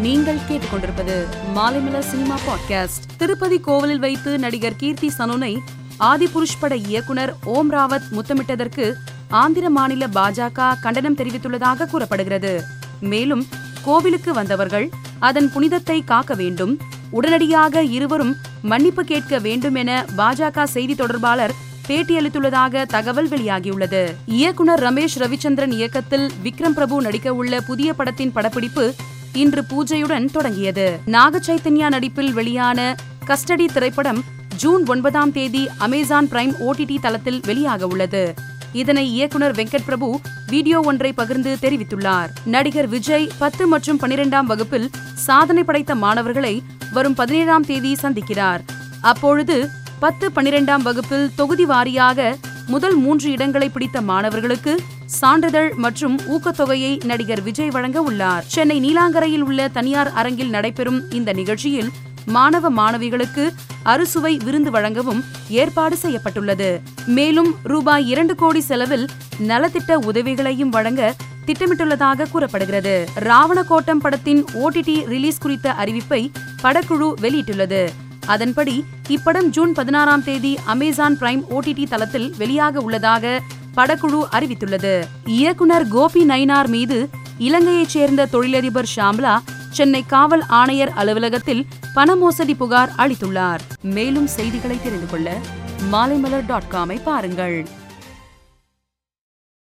நீங்கள் கேட்டுக்கொண்டிருப்பது Maalaimalar cinema podcast Tirupati கோவிலில் வைத்து நடிகர் கீர்த்தி சனோனை ஆதிபுருஷ் பட இயக்குனர் ஓம் ராவத் முத்தமிட்டதற்கு ஆந்திர மாநில பாஜக கண்டனம் தெரிவித்துள்ளதாக கூறப்படுகிறது. மேலும் கோவிலுக்கு வந்தவர்கள் அதன் புனிதத்தை காக்க வேண்டும். உடனடியாக இருவரும் மன்னிப்பு கேட்க வேண்டும் என பாஜக செய்தி தொடர்பாளர் பேட்டியளித்துள்ளதாக தகவல் வெளியாகியுள்ளது. இயக்குனர் ரமேஷ் ரவிச்சந்திரன் இயக்கத்தில் விக்ரம் பிரபு நடிக்க உள்ள புதிய படத்தின் படப்பிடிப்பு இன்று பூஜையுடன் தொடங்கியது. நாக சைத்தன்யா நடிப்பில் வெளியான கஸ்டடி திரைப்படம் ஜூன் ஒன்பதாம் தேதி அமேசான் பிரைம் ஓடிடி தளத்தில் வெளியாக உள்ளது. இதனை இயக்குனர் வெங்கட் பிரபு வீடியோ ஒன்றை பகிர்ந்து தெரிவித்துள்ளார். நடிகர் விஜய் பத்து மற்றும் பனிரெண்டாம் வகுப்பில் சாதனை படைத்த மாணவர்களை வரும் பதினேழாம் தேதி சந்திக்கிறார். அப்பொழுது பத்து பனிரெண்டாம் வகுப்பில் தொகுதி வாரியாக முதல் மூன்று இடங்களை பிடித்த மாணவர்களுக்கு சான்றிதழ் மற்றும் ஊக்கத்தொகையை நடிகர் விஜய் வழங்க உள்ளார். சென்னை நீலாங்கரையில் உள்ள தனியார் அரங்கில் நடைபெறும் இந்த நிகழ்ச்சியில் மாணவ மாணவிகளுக்கு அறுசுவை விருந்து வழங்கவும் ஏற்பாடு செய்யப்பட்டுள்ளது. மேலும் ரூபாய் இரண்டு கோடி செலவில் நலத்திட்ட உதவிகளையும் வழங்க திட்டமிட்டுள்ளதாக கூறப்படுகிறது. ராவணகோட்டம் படத்தின் ஓடிடி ரிலீஸ் குறித்த அறிவிப்பை படக்குழு வெளியிட்டுள்ளது. அதன்படி இப்படம் ஜூன் பதினாறாம் தேதி அமேசான் பிரைம் ஓடிடி தளத்தில் வெளியாக உள்ளதாக படக்குழு அறிவித்துள்ளது. இயக்குனர் கோபி நயினார் மீது இலங்கையைச் சேர்ந்த தொழிலதிபர் ஷாம்லா சென்னை காவல் ஆணையர் அலுவலகத்தில் பண மோசடி புகார் அளித்துள்ளார். மேலும் செய்திகளை தெரிந்து கொள்ள மாலைமலர் டாட் காமை பாருங்கள்.